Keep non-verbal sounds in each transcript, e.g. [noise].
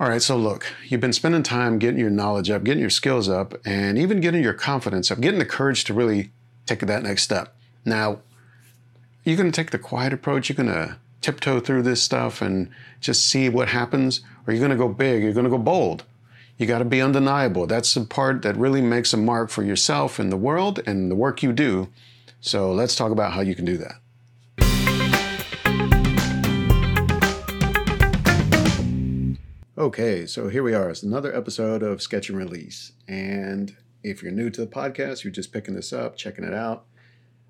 All right, so look, you've been spending time getting your knowledge up, getting your skills up, and even getting your confidence up, getting the courage to really take that next step. Now, you're going to take the quiet approach, you're going to tiptoe through this stuff and just see what happens, or you're going to go big, you're going to go bold. You got to be undeniable. That's the part that really makes a mark for yourself in the world and the work you do. So let's talk about how you can do that. Okay, so here we are. It's another episode of Sketch and Release. And if you're new to the podcast, you're just picking this up, checking it out.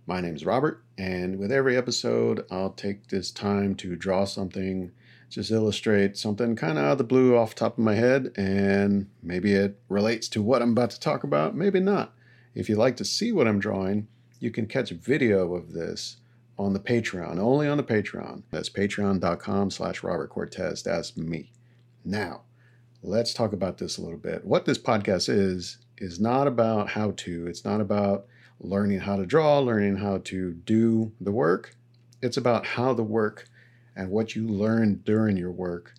My name is Robert, and with every episode, I'll take this time to draw something, just illustrate something kind of out of the blue off the top of my head, and maybe it relates to what I'm about to talk about, maybe not. If you'd like to see what I'm drawing, you can catch a video of this on the Patreon, only on the Patreon. That's patreon.com slash Robert Cortez. That's me. Now, let's talk about this a little bit. What this podcast is, is not about how to, it's not about learning how to draw, learning how to do the work. It's about how the work and what you learn during your work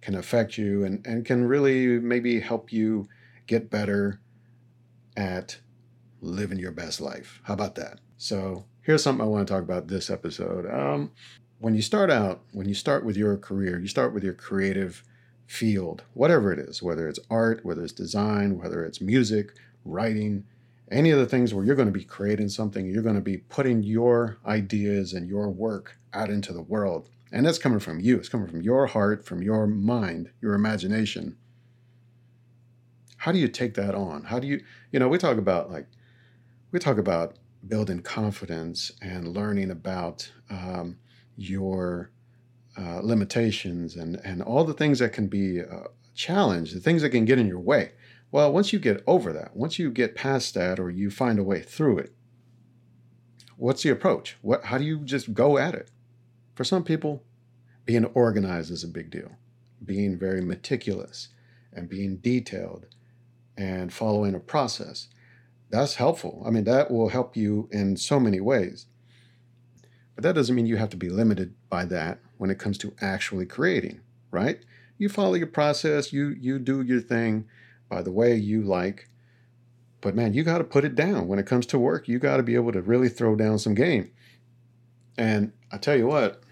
can affect you and, and can really maybe help you get better at living your best life. How about that? So, here's something I want to talk about this episode. Um, when you start out, when you start with your career, you start with your creative field, whatever it is, whether it's art, whether it's design, whether it's music, writing, any of the things where you're going to be creating something, you're going to be putting your ideas and your work out into the world. And that's coming from you, it's coming from your heart, from your mind, your imagination. How do you take that on? How do you, you know, we talk about like, we talk about building confidence and learning about um, your uh, limitations and, and all the things that can be a challenge, the things that can get in your way. Well, once you get over that, once you get past that or you find a way through it, what's the approach? What, how do you just go at it? For some people, being organized is a big deal. Being very meticulous and being detailed and following a process. That's helpful. I mean, that will help you in so many ways. But that doesn't mean you have to be limited by that when it comes to actually creating, right? You follow your process, you you do your thing by the way you like. But man, you got to put it down when it comes to work. You got to be able to really throw down some game. And I tell you what,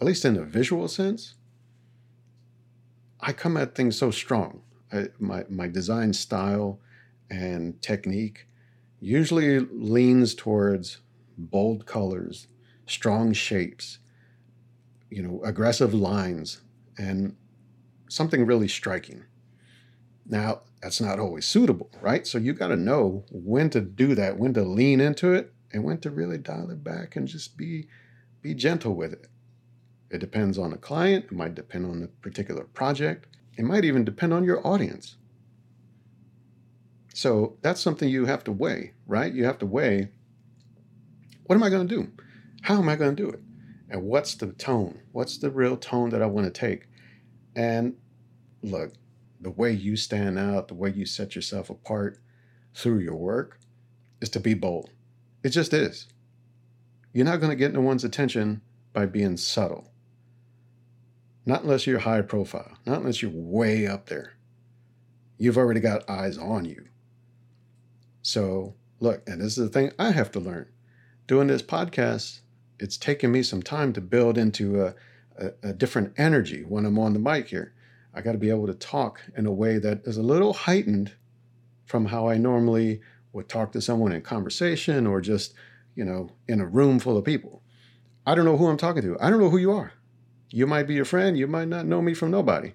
at least in a visual sense, I come at things so strong. I, my my design style and technique usually leans towards bold colors, strong shapes, you know, aggressive lines, and something really striking. Now, that's not always suitable, right? So you got to know when to do that, when to lean into it, and when to really dial it back and just be be gentle with it. It depends on the client, it might depend on the particular project, it might even depend on your audience. So that's something you have to weigh, right? You have to weigh what am I going to do? How am I going to do it? And what's the tone? What's the real tone that I want to take? And look, the way you stand out, the way you set yourself apart through your work is to be bold. It just is. You're not going to get no one's attention by being subtle. Not unless you're high profile, not unless you're way up there. You've already got eyes on you. So, look, and this is the thing I have to learn. Doing this podcast, it's taken me some time to build into a, a, a different energy when I'm on the mic here. I got to be able to talk in a way that is a little heightened from how I normally would talk to someone in conversation or just, you know, in a room full of people. I don't know who I'm talking to. I don't know who you are. You might be a friend, you might not know me from nobody.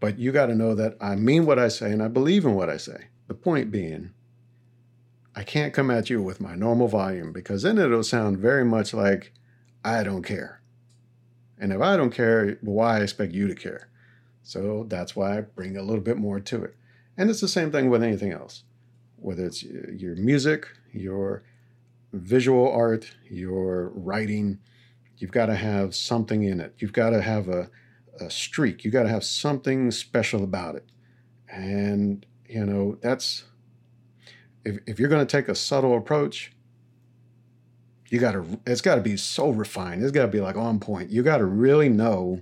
But you got to know that I mean what I say and I believe in what I say. The point being, I can't come at you with my normal volume because then it'll sound very much like I don't care. And if I don't care, why I expect you to care? So that's why I bring a little bit more to it. And it's the same thing with anything else, whether it's uh, your music, your visual art, your writing, you've got to have something in it. You've got to have a, a streak. You've got to have something special about it. And, you know, that's if, if you're going to take a subtle approach, you got to, it's got to be so refined. It's got to be like on point. You got to really know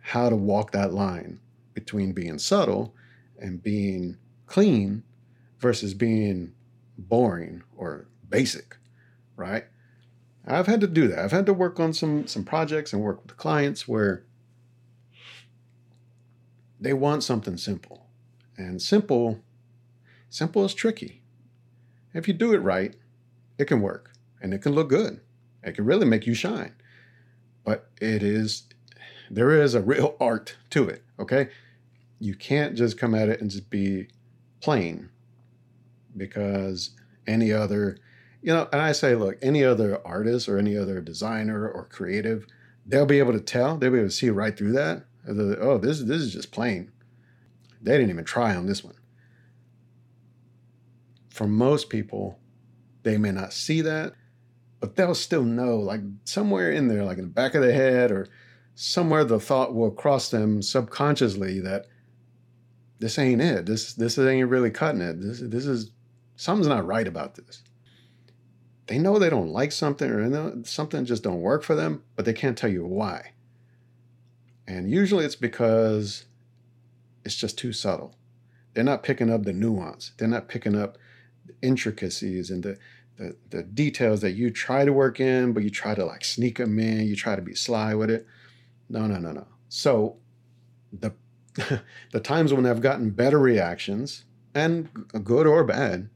how to walk that line between being subtle and being clean versus being boring or basic, right? I've had to do that. I've had to work on some some projects and work with clients where they want something simple. And simple simple is tricky. If you do it right, it can work and it can look good. It can really make you shine. But it is there is a real [laughs] art to it, okay? You can't just come at it and just be plain because any other you know, and I say, look, any other artist or any other designer or creative, they'll be able to tell. They'll be able to see right through that. Oh, this this is just plain. They didn't even try on this one. For most people, they may not see that, but they'll still know, like somewhere in there, like in the back of their head or somewhere, the thought will cross them subconsciously that this ain't it. This this ain't really cutting it. This this is something's not right about this they know they don't like something or something just don't work for them, but they can't tell you why. And usually it's because it's just too subtle. They're not picking up the nuance. They're not picking up the intricacies and the, the, the details that you try to work in, but you try to like sneak them in. You try to be sly with it. No, no, no, no. So the [laughs] the times when I've gotten better reactions, and good or bad,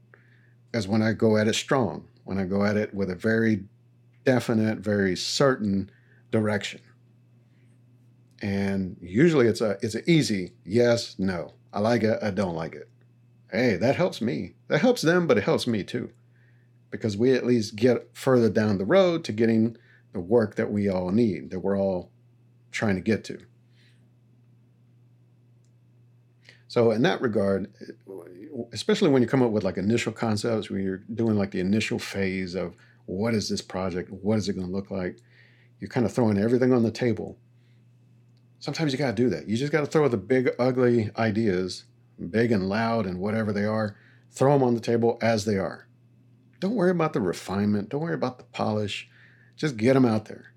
is when I go at it strong when I go at it with a very definite, very certain direction. And usually it's a it's an easy yes, no. I like it, I don't like it. Hey, that helps me. That helps them, but it helps me too. Because we at least get further down the road to getting the work that we all need, that we're all trying to get to. So in that regard, especially when you come up with like initial concepts, when you're doing like the initial phase of what is this project, what is it going to look like, you're kind of throwing everything on the table. Sometimes you got to do that. You just got to throw the big, ugly ideas, big and loud and whatever they are, throw them on the table as they are. Don't worry about the refinement. Don't worry about the polish. Just get them out there.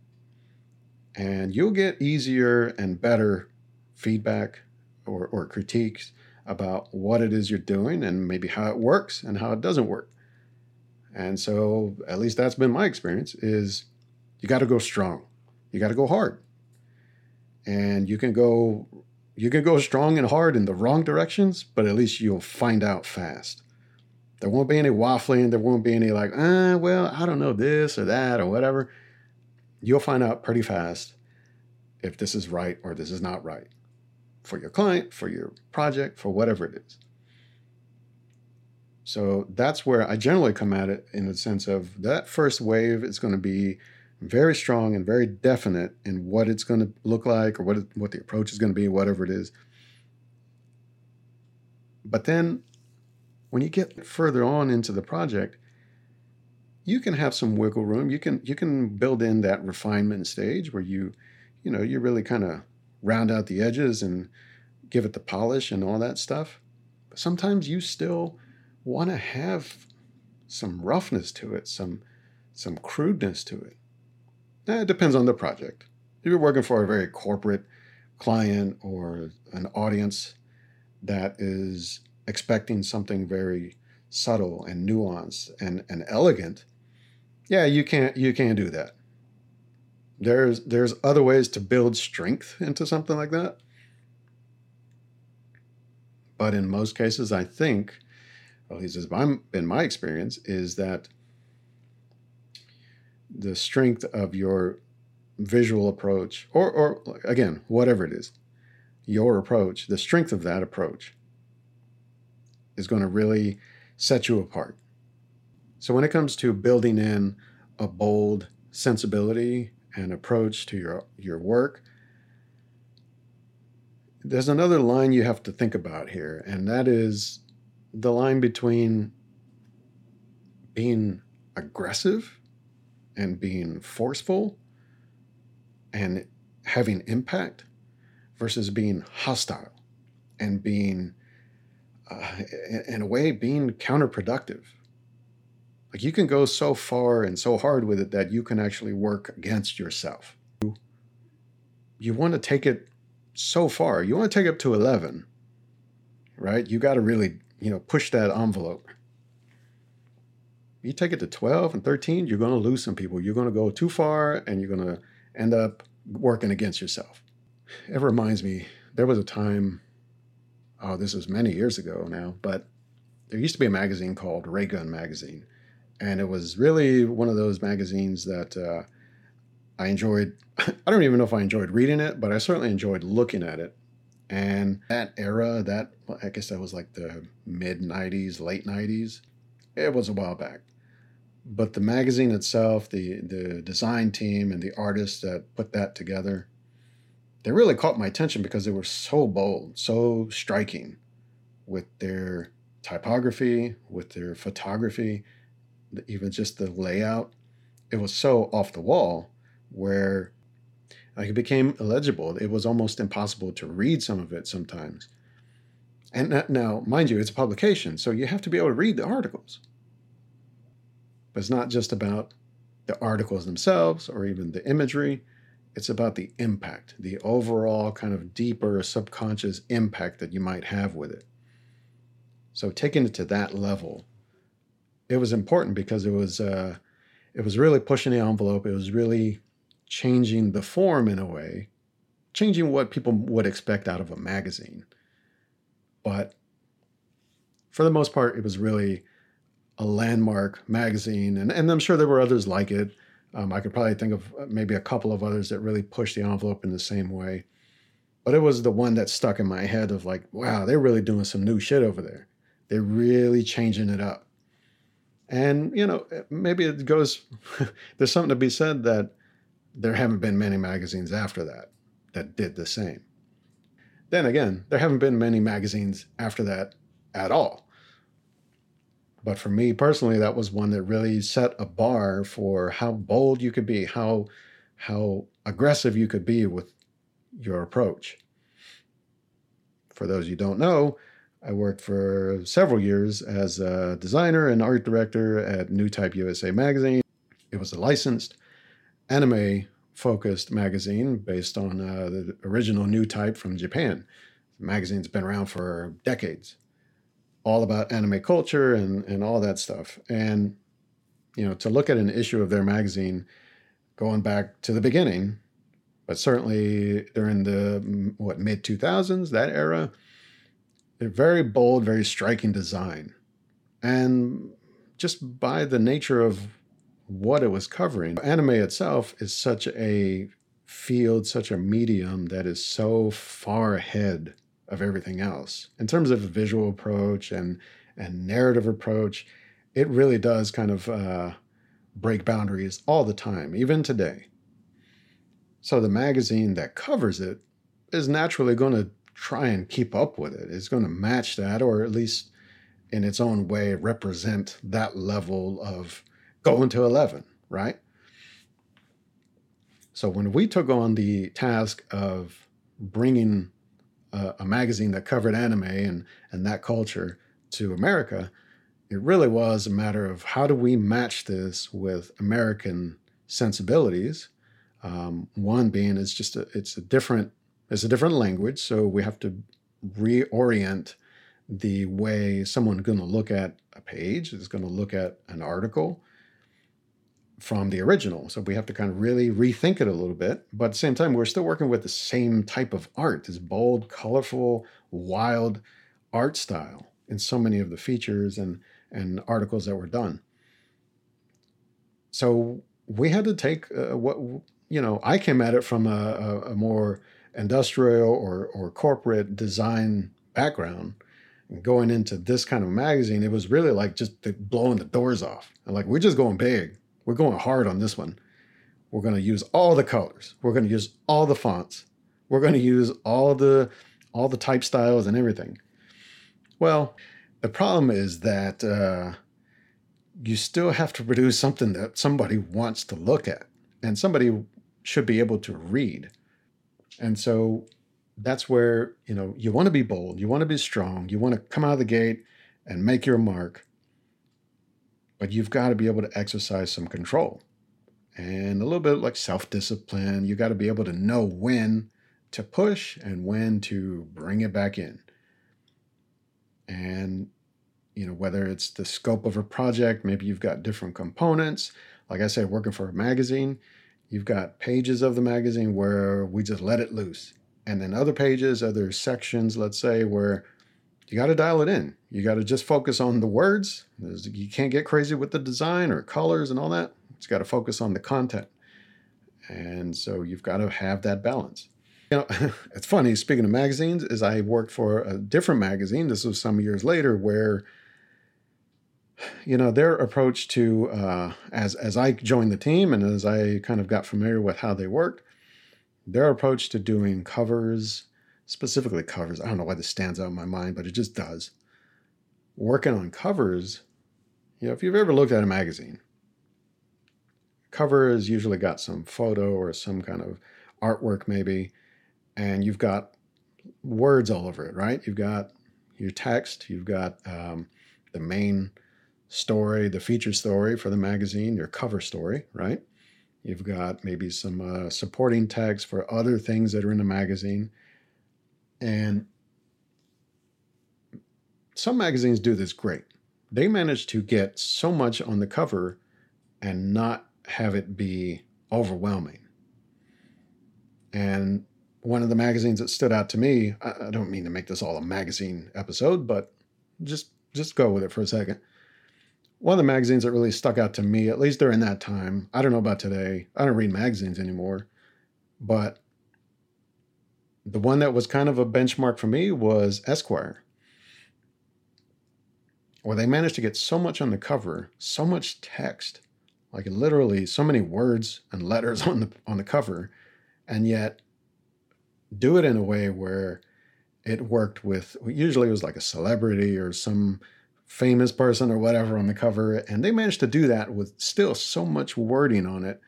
And you'll get easier and better feedback or, or critiques about what it is you're doing and maybe how it works and how it doesn't work. And so, at least that's been my experience is you got to go strong. You got to go hard. And you can go you can go strong and hard in the wrong directions, but at least you'll find out fast. There won't be any waffling, there won't be any like, "Ah, well, I don't know this or that or whatever." You'll find out pretty fast if this is right or this is not right for your client, for your project, for whatever it is. So that's where I generally come at it in the sense of that first wave is going to be very strong and very definite in what it's going to look like or what, it, what the approach is going to be, whatever it is. But then when you get further on into the project, you can have some wiggle room. You can you can build in that refinement stage where you, you know, you really kind of round out the edges and give it the polish and all that stuff. But sometimes you still want to have some roughness to it, some some crudeness to it. Now, it depends on the project. If you're working for a very corporate client or an audience that is expecting something very subtle and nuanced and, and elegant, yeah, you can't you can't do that. There's there's other ways to build strength into something like that. But in most cases, I think, at least as in my experience, is that the strength of your visual approach, or, or again, whatever it is, your approach, the strength of that approach is going to really set you apart. So when it comes to building in a bold sensibility and approach to your your work. There's another line you have to think about here, and that is the line between being aggressive and being forceful and having impact versus being hostile and being, uh, in a way, being counterproductive. Like you can go so far and so hard with it that you can actually work against yourself. You want to take it so far. You want to take it up to 11, right? You got to really, you know, push that envelope. You take it to 12 and 13, you're going to lose some people. You're going to go too far and you're going to end up working against yourself. It reminds me, there was a time, oh, this was many years ago now, but there used to be a magazine called Raygun Magazine. And it was really one of those magazines that uh, I enjoyed. [laughs] I don't even know if I enjoyed reading it, but I certainly enjoyed looking at it. And that era, that I guess that was like the mid 90s, late 90s, it was a while back. But the magazine itself, the, the design team, and the artists that put that together, they really caught my attention because they were so bold, so striking with their typography, with their photography, even just the layout. It was so off the wall where like it became illegible. It was almost impossible to read some of it sometimes. And uh, now, mind you, it's a publication, so you have to be able to read the articles. But it's not just about the articles themselves or even the imagery. It's about the impact, the overall kind of deeper subconscious impact that you might have with it. So taking it to that level, it was important because it was uh, it was really pushing the envelope. It was really changing the form in a way, changing what people would expect out of a magazine. But for the most part, it was really a landmark magazine. And, and I'm sure there were others like it. Um, I could probably think of uh, maybe a couple of others that really pushed the envelope in the same way. But it was the one that stuck in my head of like, wow, they're really doing some new shit over there. They're really changing it up. And, you know, maybe it goes, [laughs] there's something to be said that there haven't been many magazines after that that did the same. Then again, there haven't been many magazines after that at all. But for me personally, that was one that really set a bar for how bold you could be, how how aggressive you could be with your approach. For those you don't know, I worked for several years as a designer and art director at Newtype USA magazine. It was a licensed anime focused magazine based on uh, the original Newtype from Japan. The magazine's been around for decades, all about anime culture and, and all that stuff. And, you know, to look at an issue of their magazine going back to the beginning, but certainly during the, mm, what, mid 2000s, that era, they're very bold, very striking design. And just by the nature of what it was covering. Anime itself is such a field, such a medium that is so far ahead of everything else. In terms of visual approach and, and narrative approach, it really does kind of uh, break boundaries all the time, even today. So the magazine that covers it is naturally going to try and keep up with it. It's going to match that, or at least in its own way, represent that level of going to 11, right? So when we took on the task of bringing a, a, magazine that covered anime and, and that culture to America, it really was a matter of how do we match this with American sensibilities. Um, one being it's just a, it's a different it's a different language, so we have to reorient the way someone's going to look at a page is going to look at an article from the original. So we have to kind of really rethink it a little bit. But at the same time, we're still working with the same type of art, this bold, colorful, wild art style in so many of the features and, and articles that were done. So we had to take uh, what, you know, I came at it from a, a, a more industrial or, or corporate design background going into this kind of magazine, it was really like just blowing the doors off. And like, we're just going big. We're going hard on this one. We're going to use all the colors. We're going to use all the fonts. We're going to use all the all the type styles and everything. Well, the problem is that uh, you still have to produce something that somebody wants to look at and somebody should be able to read. And so that's where, you know, you want to be bold, you want to be strong, you want to come out of the gate and make your mark but you've got to be able to exercise some control and a little bit like self discipline. You got to be able to know when to push and when to bring it back in. And, you know, whether it's the scope of a project, maybe you've got different components. Like I said, working for a magazine, you've got pages of the magazine where we just let it loose. And then other pages, other sections, let's say, where you got to dial it in. You got to just focus on the words. You can't get crazy with the design or colors and all that. It's got to focus on the content. And so you've got to have that balance. You know, [laughs] it's funny, speaking of magazines, is I worked for a different magazine. This was some years later where you know their approach to uh, as as I joined the team and as I kind of got familiar with how they worked, their approach to doing covers, specifically covers. I don't know why this stands out in my mind, but it just does. Working on covers, you know, if you've ever looked at a magazine, cover has usually got some photo or some kind of artwork, maybe, and you've got words all over it, right? You've got your text, you've got um, the main story, the feature story for the magazine, your cover story, right? You've got maybe some uh, supporting text for other things that are in the magazine. And some magazines do this great. They manage to get so much on the cover and not have it be overwhelming. And one of the magazines that stood out to me, I, don't mean to make this all a magazine episode, but just just go with it for a second. One of the magazines that really stuck out to me, at least during that time, I don't know about today. I don't read magazines anymore, but the one that was kind of a benchmark for me was Esquire. Where they managed to get so much on the cover, so much text, like literally so many words and letters [laughs] on the on the cover, and yet do it in a way where it worked with usually it was like a celebrity or some famous person or whatever on the cover and they managed to do that with still so much wording on it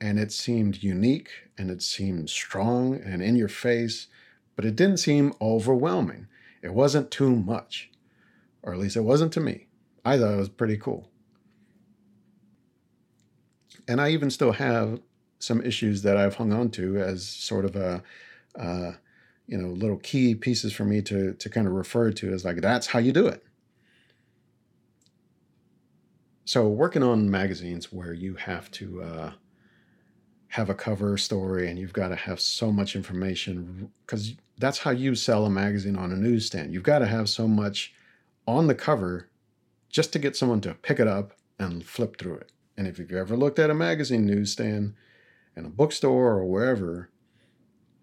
and it seemed unique and it seemed strong and in your face but it didn't seem overwhelming. It wasn't too much or at least it wasn't to me. I thought it was pretty cool. And I even still have some issues that I've hung on to as sort of a, you know, little key pieces for me to to kind of refer to as like that's how you do it. So working on magazines where you have to uh, have a cover story and you've got to have so much information because that's how you sell a magazine on a newsstand. You've got to have so much on the cover just to get someone to pick it up and flip through it. And if you've ever looked at a magazine newsstand in a bookstore or wherever,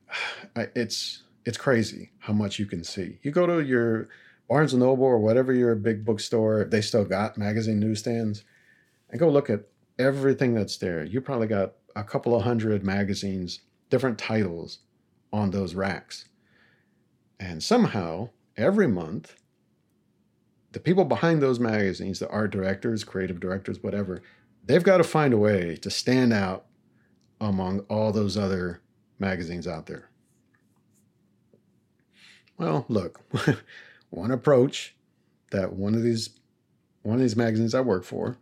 [sighs] it's it's crazy how much you can see. You go to your Barnes and Noble or whatever your big bookstore, if they still got magazine newsstands, and go look at everything that's there. You probably got a couple of hundred magazines, different titles on those racks. And somehow, every month, the people behind those magazines, the art directors, creative directors, whatever, they've got to find a way to stand out among all those other magazines out there. Well, look, [laughs] one approach that one of these one of these magazines I work for,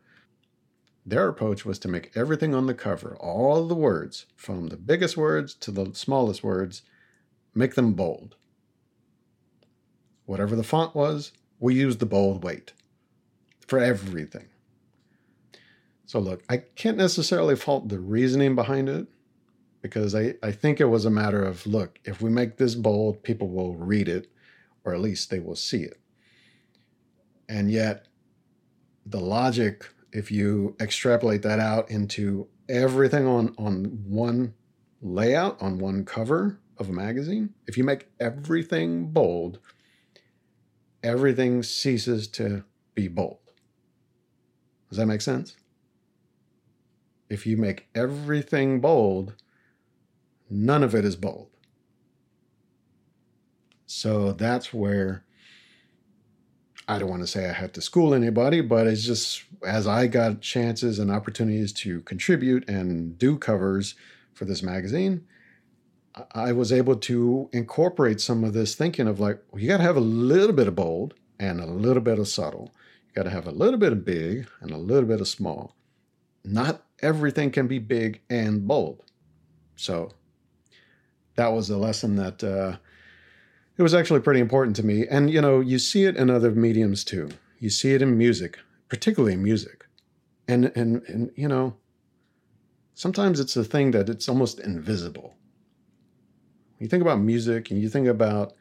their approach was to make everything on the cover, all the words, from the biggest words to the smallest words, make them bold. Whatever the font was, we used the bold weight for everything. So, look, I can't necessarily fault the reasoning behind it because I, I think it was a matter of look, if we make this bold, people will read it, or at least they will see it. And yet, the logic, if you extrapolate that out into everything on, on one layout, on one cover of a magazine, if you make everything bold, everything ceases to be bold. Does that make sense? if you make everything bold, none of it is bold. So that's where I don't want to say I had to school anybody, but it's just as I got chances and opportunities to contribute and do covers for this magazine, I was able to incorporate some of this thinking of like, well, you got to have a little bit of bold and a little bit of subtle. You got to have a little bit of big and a little bit of small. Not everything can be big and bold. So that was a lesson that uh, it was actually pretty important to me. And you know, you see it in other mediums too. You see it in music, particularly in music, and and and you know, sometimes it's a thing that it's almost invisible. You think about music, and you think about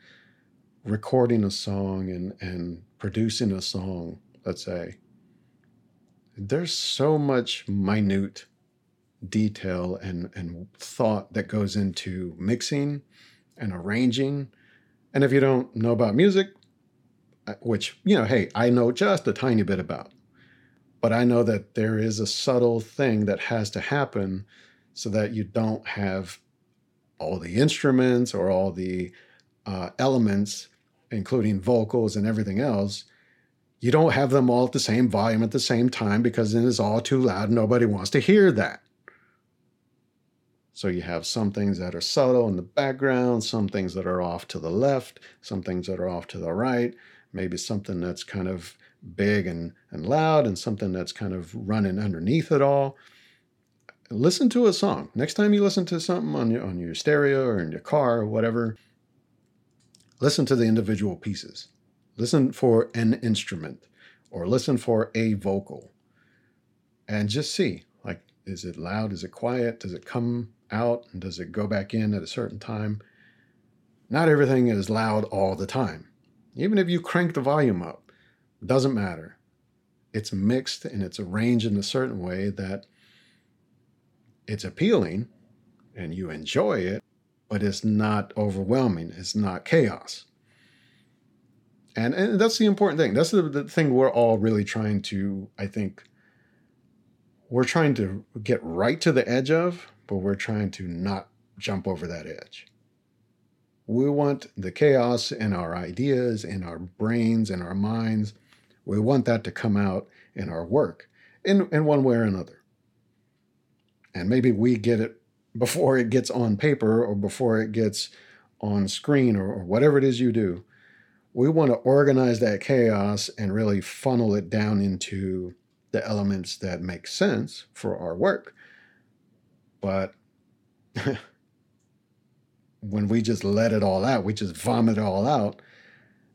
recording a song and and producing a song. Let's say there's so much minute detail and, and thought that goes into mixing and arranging. And if you don't know about music, uh, which, you know, hey, I know just a tiny bit about, but I know that there is a subtle thing that has to happen so that you don't have all the instruments or all the uh, elements, including vocals and everything else, you don't have them all at the same volume at the same time because then it's all too loud. And nobody wants to hear that. So you have some things that are subtle in the background, some things that are off to the left, some things that are off to the right, maybe something that's kind of big and, and loud, and something that's kind of running underneath it all. Listen to a song. Next time you listen to something on your, on your stereo or in your car or whatever, listen to the individual pieces Listen for an instrument or listen for a vocal and just see like, is it loud? Is it quiet? Does it come out? And does it go back in at a certain time? Not everything is loud all the time. Even if you crank the volume up, doesn't matter. It's mixed and it's arranged in a certain way that it's appealing and you enjoy it, but it's not overwhelming. It's not chaos. And, and that's the important thing. That's the, the thing we're all really trying to, I think, we're trying to get right to the edge of, but we're trying to not jump over that edge. We want the chaos in our ideas, in our brains, in our minds. We want that to come out in our work in, in one way or another. And maybe we get it before it gets on paper or before it gets on screen or, or whatever it is you do we want to organize that chaos and really funnel it down into the elements that make sense for our work. But [laughs] when we just let it all out, we just vomit it all out,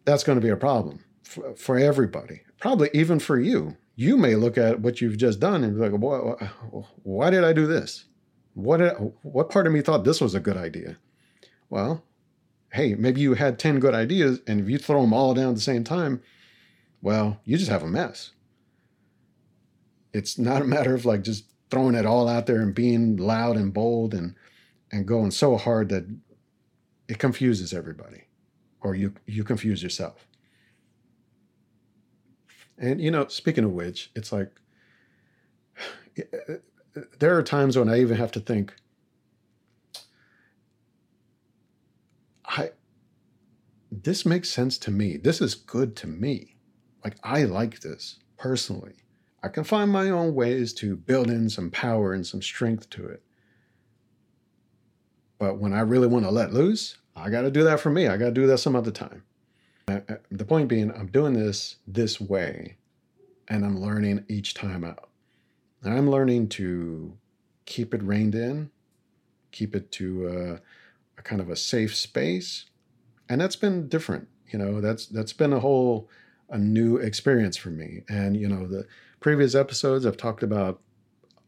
that's going to be a problem for, for everybody. Probably even for you. You may look at what you've just done and be like, boy, why did I do this? What, did, what part of me thought this was a good idea? Well, hey, maybe you had 10 good ideas, and if you throw them all down at the same time, well, you just have a mess. It's not a matter of like just throwing it all out there and being loud and bold and and going so hard that it confuses everybody or you you confuse yourself. And you know, speaking of which, it's like [sighs] there are times when I even have to think I this makes sense to me. This is good to me. Like I like this personally. I can find my own ways to build in some power and some strength to it. But when I really want to let loose, I got to do that for me. I got to do that some other time. The point being, I'm doing this this way and I'm learning each time out. And I'm learning to keep it reined in, keep it to uh, a kind of a safe space, and that's been different. You know, that's that's been a whole a new experience for me. And you know, the previous episodes I've talked about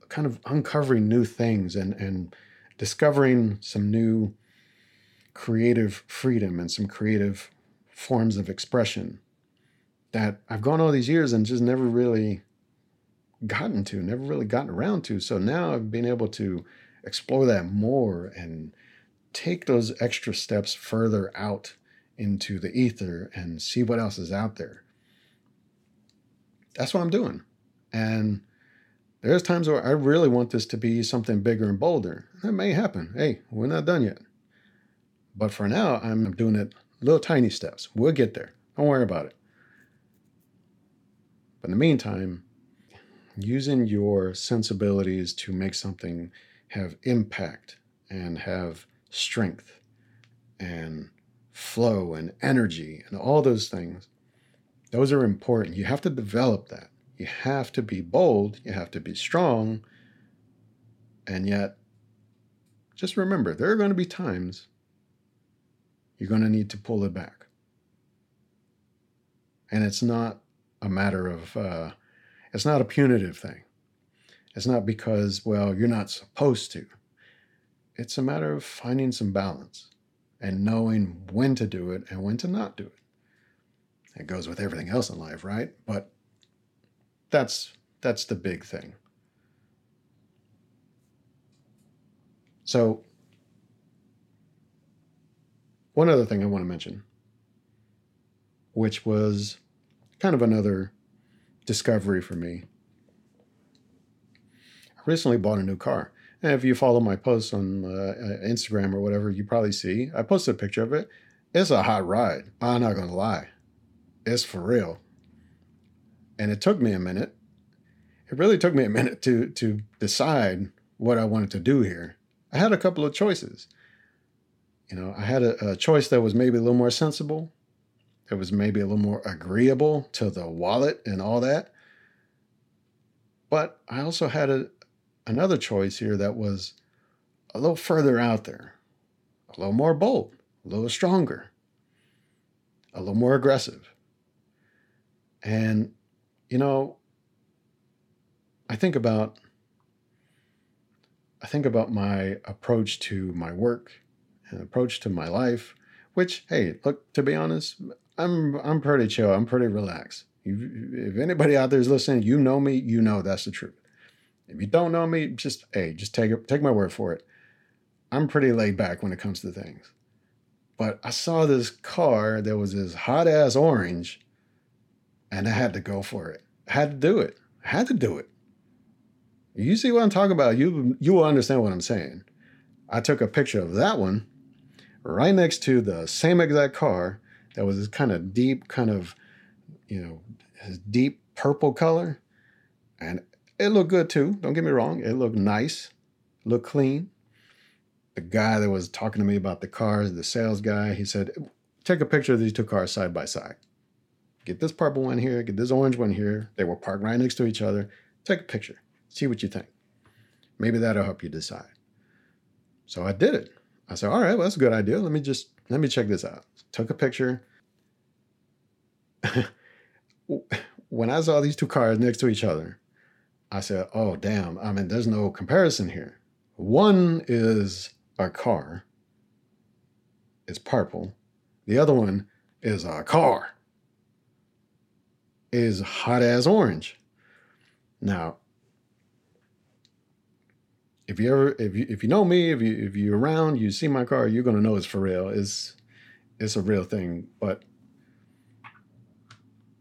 kind of uncovering new things and and discovering some new creative freedom and some creative forms of expression that I've gone all these years and just never really gotten to, never really gotten around to. So now I've been able to explore that more and take those extra steps further out into the ether and see what else is out there. That's what I'm doing. And there's times where I really want this to be something bigger and bolder. That may happen. Hey, we're not done yet. But for now, I'm doing it little tiny steps. We'll get there. Don't worry about it. But in the meantime, using your sensibilities to make something have impact and have strength and flow and energy and all those things. Those are important. You have to develop that. You have to be bold, you have to be strong, and yet just remember there are going to be times you're going to need to pull it back. And it's not a matter of, uh, it's not a punitive thing. It's not because, well, you're not supposed to. It's a matter of finding some balance and knowing when to do it and when to not do it. It goes with everything else in life, right? But that's that's the big thing. So one other thing I want to mention, which was kind of another discovery for me. I recently bought a new car. And if you follow my posts on uh, Instagram or whatever, you probably see I posted a picture of it. It's a hot ride. I'm not going to lie. It's for real. And it took me a minute. It really took me a minute to to decide what I wanted to do here. I had a couple of choices. You know, I had a, a choice that was maybe a little more sensible. It was maybe a little more agreeable to the wallet and all that. But I also had a, another choice here that was a little further out there, a little more bold, a little stronger, a little more aggressive. And, you know, I think about I think about my approach to my work and approach to my life, which, hey, look, to be honest, I'm I'm pretty chill. I'm pretty relaxed. if anybody out there is listening, you know me, you know that's the truth. If you don't know me, just hey, just take take my word for it. I'm pretty laid back when it comes to things. But I saw this car that was this hot ass orange and I had to go for it. I had to do it. I had to do it. You see what I'm talking about? You you will understand what I'm saying. I took a picture of that one right next to the same exact car that was this kind of deep, kind of, you know, deep purple color. And it looked good too. Don't get me wrong. It looked nice, looked clean. The guy that was talking to me about the cars, the sales guy, he said, take a picture of these two cars side by side get this purple one here, get this orange one here. They were parked right next to each other. Take a picture, see what you think. Maybe that'll help you decide. So I did it. I said, all right, well, that's a good idea. Let me just, let me check this out. Took a picture. [laughs] when I saw these two cars next to each other, I said, oh, damn. I mean, there's no comparison here. One is a car, it's purple. The other one is a car is hot as orange. Now, if you ever if you if you know me, if you if you're around, you see my car, you're gonna know it's for real. It's it's a real thing. But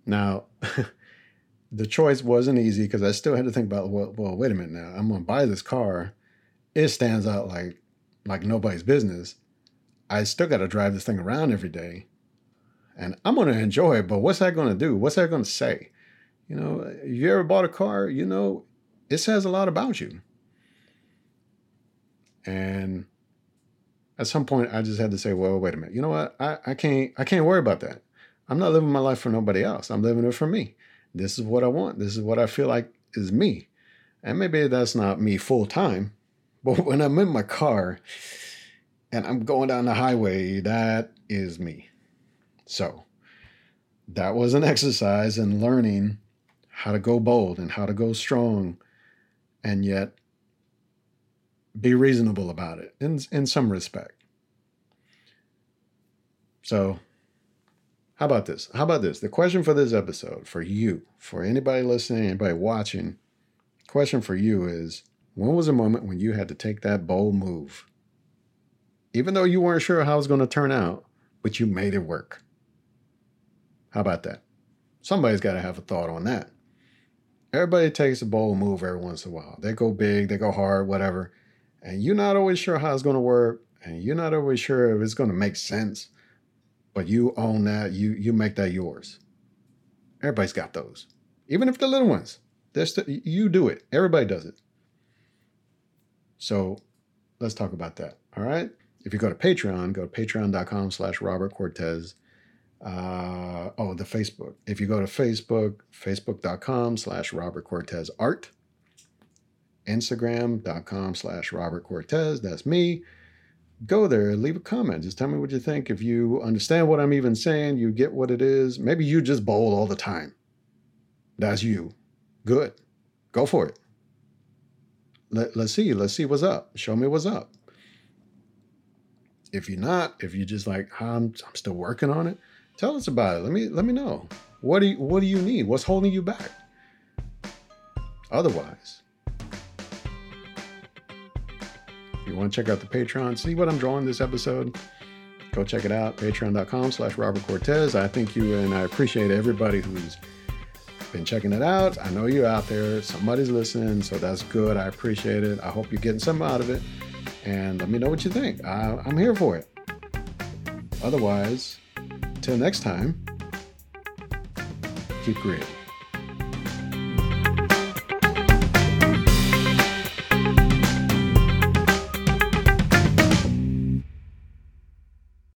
now [laughs] the choice wasn't easy because I still had to think about well, well, wait a minute now. I'm gonna buy this car. It stands out like like nobody's business. I still gotta drive this thing around every day and I'm going to enjoy it. But what's that going to do? What's that going to say? You know, you ever bought a car, you know, it says a lot about you. And at some point, I just had to say, well, wait a minute. You know what? I, I can't I can't worry about that. I'm not living my life for nobody else. I'm living it for me. This is what I want. This is what I feel like is me. And maybe that's not me full time, [laughs] but when I'm in my car and I'm going down the highway, that is me. So that was an exercise in learning how to go bold and how to go strong and yet be reasonable about it in, in some respect. So, how about this? How about this? The question for this episode, for you, for anybody listening, anybody watching, question for you is when was a moment when you had to take that bold move? Even though you weren't sure how it was going to turn out, but you made it work. How about that? Somebody's got to have a thought on that. Everybody takes a bold move every once in a while. They go big, they go hard, whatever. And you're not always sure how it's going to work, and you're not always sure if it's going to make sense. But you own that. You you make that yours. Everybody's got those, even if they're little ones. That's the, you do it. Everybody does it. So let's talk about that. All right. If you go to Patreon, go to patreon.com slash Robert Cortez uh, oh, the Facebook. If you go to Facebook, facebook.com slash Robert Cortez Art, Instagram.com slash Robert Cortez, that's me. go there, leave a comment. Just tell me what you think. If you understand what I'm even saying, you get what it is. Maybe you just bowl all the time. That's you. Good. Go for it. Let, let's see. Let's see what's up. Show me what's up. If you're not, if you're just like, I'm, I'm still working on it, tell us about it. Let me let me know. What do you, what do you need? What's holding you back? Otherwise, if you want to check out the Patreon, see what I'm drawing this episode, go check it out. Patreon.com slash Robert Cortez. I thank you and I appreciate everybody who's been checking it out. I know you're out there. Somebody's listening, so that's good. I appreciate it. I hope you're getting something out of it. And let me know what you think. I, I'm here for it. Otherwise, till next time, keep creating.